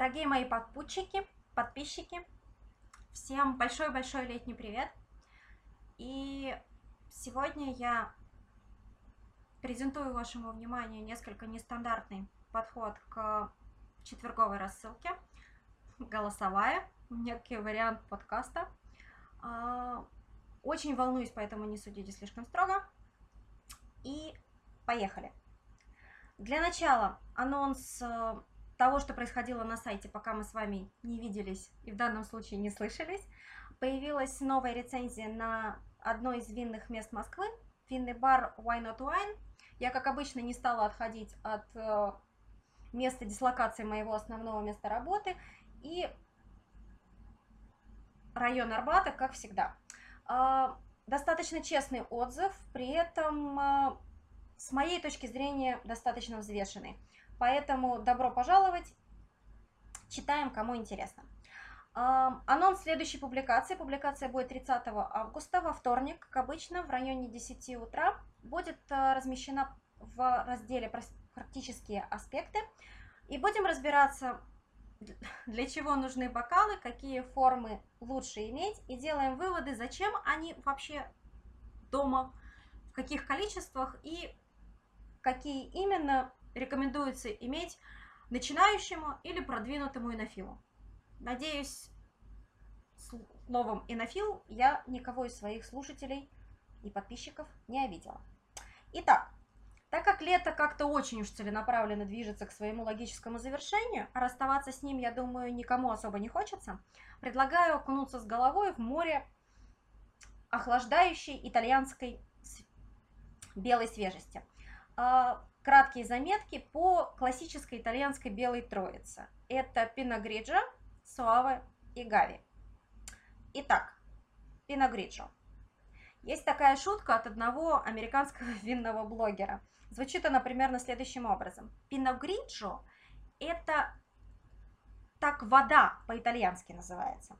Дорогие мои подпутчики, подписчики, всем большой-большой летний привет. И сегодня я презентую вашему вниманию несколько нестандартный подход к четверговой рассылке, голосовая, некий вариант подкаста. А, очень волнуюсь, поэтому не судите слишком строго. И поехали. Для начала анонс э, того, что происходило на сайте, пока мы с вами не виделись и в данном случае не слышались. Появилась новая рецензия на одно из винных мест Москвы, винный бар Why Not Wine. Я, как обычно, не стала отходить от э, места дислокации моего основного места работы и район Арбата, как всегда. Э, достаточно честный отзыв, при этом, э, с моей точки зрения, достаточно взвешенный. Поэтому добро пожаловать, читаем, кому интересно. Анонс следующей публикации. Публикация будет 30 августа, во вторник, как обычно, в районе 10 утра. Будет э, размещена в разделе «Практические аспекты». И будем разбираться, для чего нужны бокалы, какие формы лучше иметь. И делаем выводы, зачем они вообще дома, в каких количествах и какие именно рекомендуется иметь начинающему или продвинутому инофилу. Надеюсь, словом инофил я никого из своих слушателей и подписчиков не обидела. Итак, так как лето как-то очень уж целенаправленно движется к своему логическому завершению, а расставаться с ним, я думаю, никому особо не хочется, предлагаю окунуться с головой в море охлаждающей итальянской белой свежести. Краткие заметки по классической итальянской белой троице. Это Пиногриджо, Суаве и Гави. Итак, Пиногриджо. Есть такая шутка от одного американского винного блогера. Звучит она примерно следующим образом. Пиногриджо – это так вода по-итальянски называется.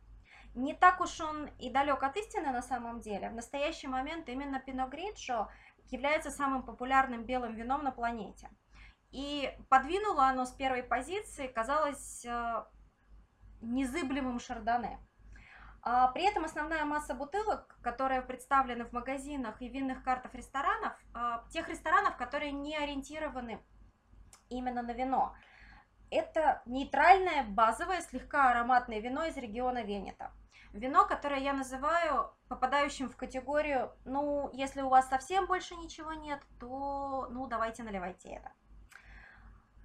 Не так уж он и далек от истины на самом деле. В настоящий момент именно Пиногриджо является самым популярным белым вином на планете. И подвинуло оно с первой позиции, казалось, э, незыблемым шардоне. А при этом основная масса бутылок, которая представлена в магазинах и винных картах ресторанов, э, тех ресторанов, которые не ориентированы именно на вино, это нейтральное, базовое, слегка ароматное вино из региона Венета. Вино, которое я называю попадающим в категорию, ну, если у вас совсем больше ничего нет, то, ну, давайте наливайте это.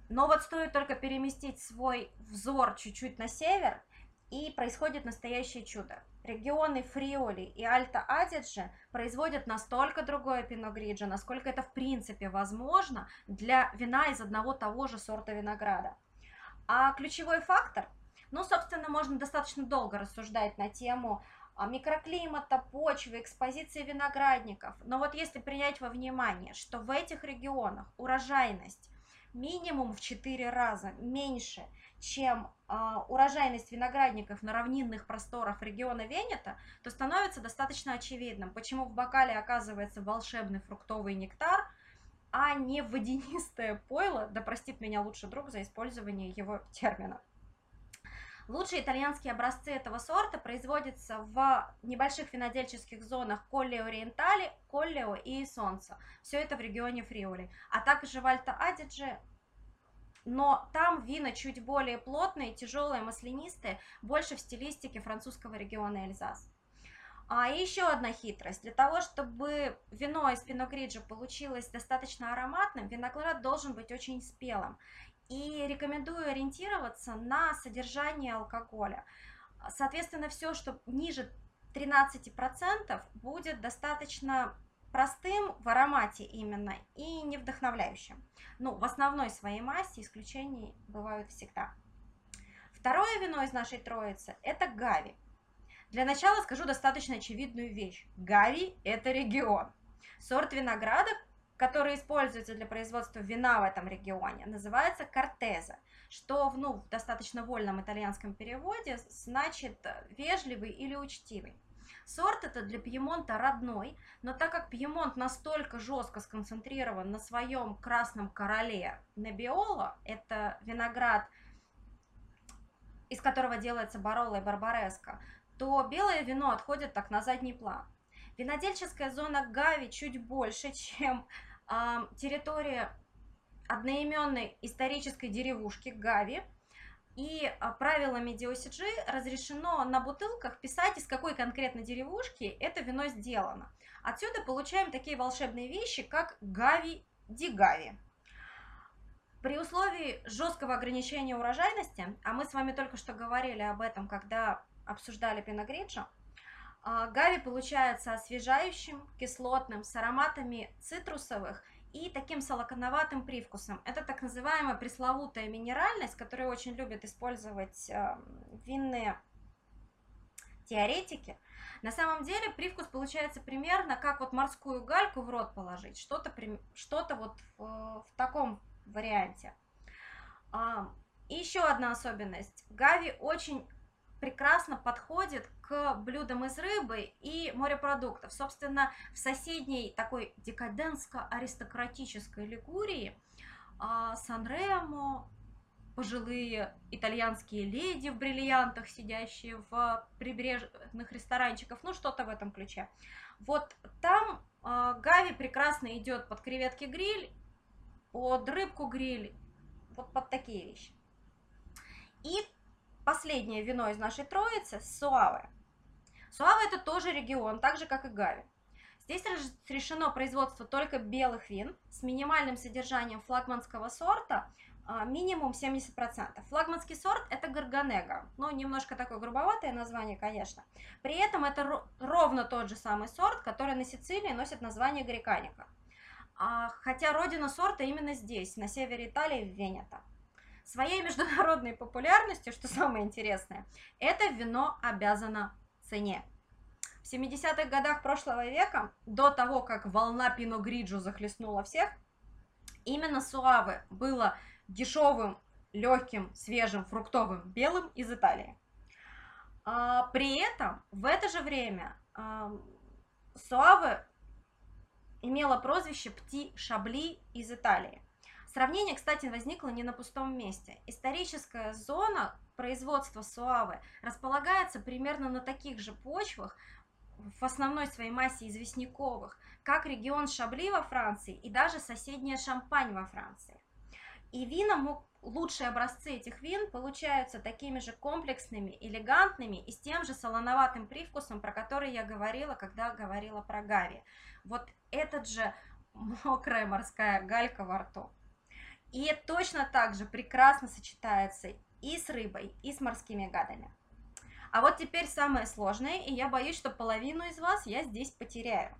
Но вот стоит только переместить свой взор чуть-чуть на север, и происходит настоящее чудо. Регионы Фриоли и Альта-Адидже производят настолько другое пино гриджо, насколько это в принципе возможно для вина из одного того же сорта винограда. А ключевой фактор ну, собственно, можно достаточно долго рассуждать на тему а, микроклимата, почвы, экспозиции виноградников. Но вот если принять во внимание, что в этих регионах урожайность минимум в 4 раза меньше, чем э, урожайность виноградников на равнинных просторах региона Венета, то становится достаточно очевидным, почему в бокале оказывается волшебный фруктовый нектар, а не водянистое пойло, да простит меня лучший друг за использование его термина. Лучшие итальянские образцы этого сорта производятся в небольших винодельческих зонах Колле Ориентали, Коллео и Солнце. Все это в регионе Фриоли. А также в Альто-Адидже но там вина чуть более плотные, тяжелые, маслянистые, больше в стилистике французского региона Эльзас. А еще одна хитрость. Для того, чтобы вино из Пиногриджо получилось достаточно ароматным, виноград должен быть очень спелым. И рекомендую ориентироваться на содержание алкоголя. Соответственно, все, что ниже 13%, будет достаточно простым в аромате именно и не вдохновляющим. Ну, в основной своей массе исключений бывают всегда. Второе вино из нашей троицы – это Гави. Для начала скажу достаточно очевидную вещь. Гави – это регион. Сорт винограда, который используется для производства вина в этом регионе, называется кортеза, что ну, в достаточно вольном итальянском переводе значит вежливый или учтивый. Сорт это для Пьемонта родной, но так как Пьемонт настолько жестко сконцентрирован на своем красном короле Небиоло, это виноград из которого делается бароло и барбареско, то белое вино отходит так на задний план. Винодельческая зона Гави чуть больше, чем э, территория одноименной исторической деревушки Гави. И э, правилами DOCG разрешено на бутылках писать, из какой конкретно деревушки это вино сделано. Отсюда получаем такие волшебные вещи, как Гави Дигави. При условии жесткого ограничения урожайности, а мы с вами только что говорили об этом, когда обсуждали пиногриджо, Гави получается освежающим, кислотным, с ароматами цитрусовых и таким солоконоватым привкусом. Это так называемая пресловутая минеральность, которую очень любят использовать э, винные теоретики. На самом деле привкус получается примерно как вот морскую гальку в рот положить, что-то что, -то, вот в, в таком варианте. А, и еще одна особенность. Гави очень прекрасно подходит к блюдам из рыбы и морепродуктов. Собственно, в соседней такой декаденско-аристократической Лигурии а, Сан-Ремо, пожилые итальянские леди в бриллиантах, сидящие в прибрежных ресторанчиках, ну что-то в этом ключе. Вот там э, Гави прекрасно идет под креветки гриль, под рыбку гриль, вот под такие вещи. И последнее вино из нашей троицы – Суаве. Суаве – это тоже регион, так же, как и Гави. Здесь разрешено производство только белых вин с минимальным содержанием флагманского сорта – а, минимум 70%. Флагманский сорт это Гарганега, но немножко такое грубоватое название, конечно. При этом это ровно тот же самый сорт, который на Сицилии носит название Гриканика. А, хотя родина сорта именно здесь, на севере Италии, в Венето. Своей международной популярностью, что самое интересное, это вино обязано цене. В 70-х годах прошлого века, до того, как волна Пино Гриджо захлестнула всех, именно Суавы было дешевым, легким, свежим, фруктовым, белым из Италии. А, при этом в это же время а, Суаве имела прозвище Пти Шабли из Италии. Сравнение, кстати, возникло не на пустом месте. Историческая зона производства суавы располагается примерно на таких же почвах, в основной своей массе известняковых, как регион Шабли во Франции и даже соседняя Шампань во Франции. И вина, лучшие образцы этих вин получаются такими же комплексными, элегантными и с тем же солоноватым привкусом, про который я говорила, когда говорила про Гави. Вот этот же мокрая морская галька во рту. И точно так же прекрасно сочетается и с рыбой, и с морскими гадами. А вот теперь самое сложное, и я боюсь, что половину из вас я здесь потеряю.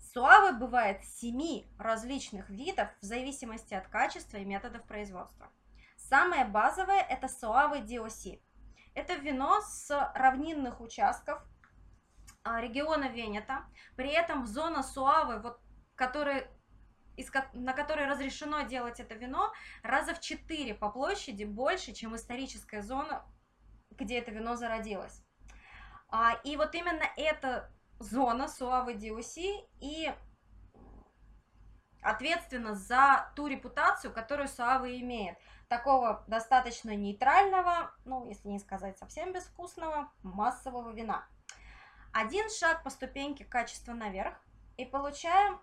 Суавы бывает семи различных видов в зависимости от качества и методов производства. Самое базовое – это суавы DOC. Это вино с равнинных участков а, региона Венета. При этом зона суавы, вот, который, из, на которой разрешено делать это вино, раза в 4 по площади больше, чем историческая зона, где это вино зародилось. А, и вот именно это зона Суавы DOC и ответственна за ту репутацию, которую Суава имеет. Такого достаточно нейтрального, ну, если не сказать совсем безвкусного, массового вина. Один шаг по ступеньке качества наверх, и получаем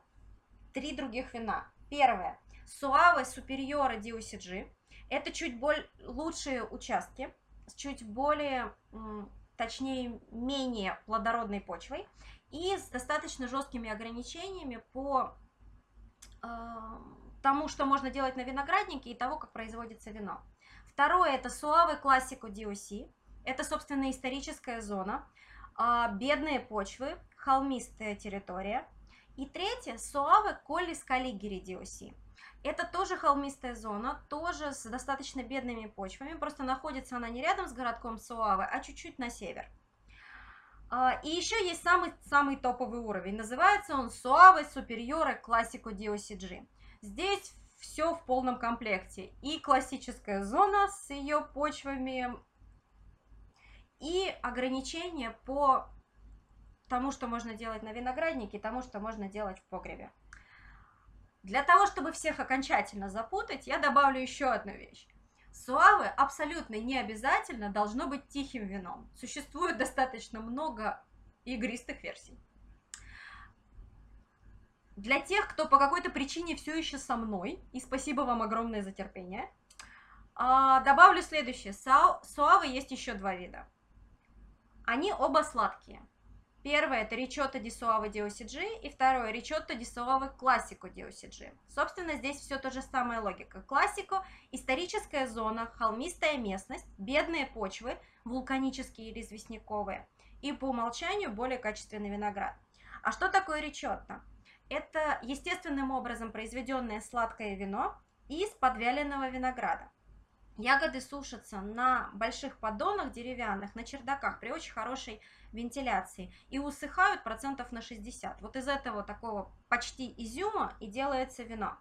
три других вина. Первое. Суавы Superiore DOCG. Это чуть более лучшие участки, с чуть более точнее менее плодородной почвой и с достаточно жесткими ограничениями по э, тому, что можно делать на винограднике и того, как производится вино. Второе – это Суавы Классику DOC. Это, собственно, историческая зона, э, бедные почвы, холмистая территория. И третье – Суавы Коллис Каллигери DOC. Это тоже холмистая зона, тоже с достаточно бедными почвами, просто находится она не рядом с городком Суавы, а чуть-чуть на север. А, и еще есть самый, самый топовый уровень, называется он Суавы Superiore Classico DOCG. Здесь все в полном комплекте, и классическая зона с ее почвами, и ограничения по тому, что можно делать на винограднике, тому, что можно делать в погребе. Для того, чтобы всех окончательно запутать, я добавлю еще одну вещь. Суавы абсолютно не обязательно должно быть тихим вином. Существует достаточно много игристых версий. Для тех, кто по какой-то причине все еще со мной, и спасибо вам огромное за терпение, а, добавлю следующее. Суавы есть еще два вида. Они оба сладкие. Первое – это ричотто ди суавы ди OCG, и второе – ричотто ди суавы классико ди OCG. Собственно, здесь все та же самая логика. Классико – историческая зона, холмистая местность, бедные почвы, вулканические или известняковые, и по умолчанию более качественный виноград. А что такое ричотто? Это естественным образом произведенное сладкое вино из подвяленного винограда. Ягоды сушатся на больших поддонах деревянных, на чердаках при очень хорошей вентиляции и усыхают процентов на 60. Вот из этого такого почти изюма и делается вино.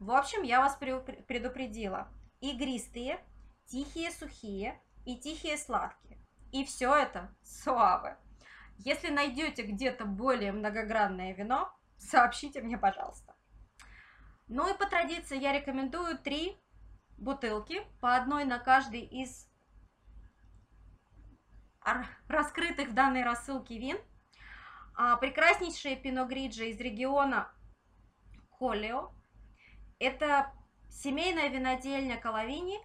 В общем, я вас предупредила. Игристые, тихие сухие и тихие сладкие. И все это суавы. Если найдете где-то более многогранное вино, сообщите мне, пожалуйста. Ну и по традиции я рекомендую три бутылки, по одной на каждый из раскрытых в данной рассылке вин. А, прекраснейшие Пино Гриджи из региона Коллио. Это семейная винодельня Калавини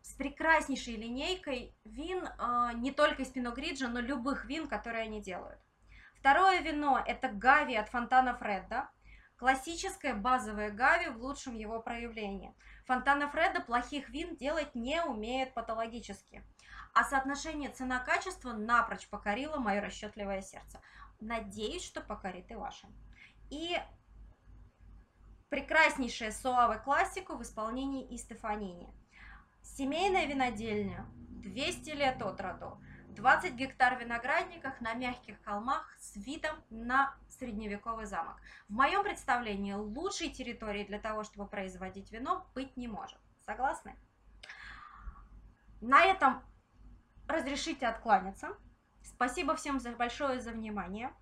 с прекраснейшей линейкой вин а, не только из Пино Гриджа, но любых вин, которые они делают. Второе вино – это Гави от Фонтана Фредда. Классическое базовое Гави в лучшем его проявлении. Фонтана Фредда плохих вин делать не умеет патологически. А соотношение цена-качество напрочь покорило мое расчетливое сердце. Надеюсь, что покорит и ваше. И прекраснейшая Суаве классику в исполнении и Стефанини. Семейная винодельня, 200 лет от роду. 20 гектар виноградниках на мягких холмах с видом на средневековый замок. В моем представлении лучшей территории для того, чтобы производить вино, быть не может. Согласны? На этом разрешите откланяться. Спасибо всем за большое за внимание.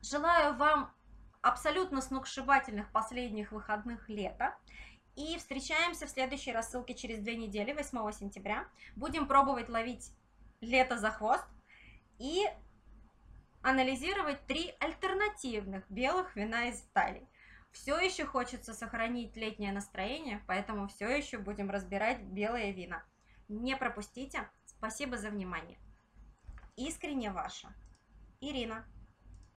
Желаю вам абсолютно сногсшибательных последних выходных лета. И встречаемся в следующей рассылке через две недели, 8 сентября. Будем пробовать ловить лето за хвост и анализировать три альтернативных белых вина из Италии. Все еще хочется сохранить летнее настроение, поэтому все еще будем разбирать белые вина. Не пропустите. Спасибо за внимание. Искренне ваша Ирина.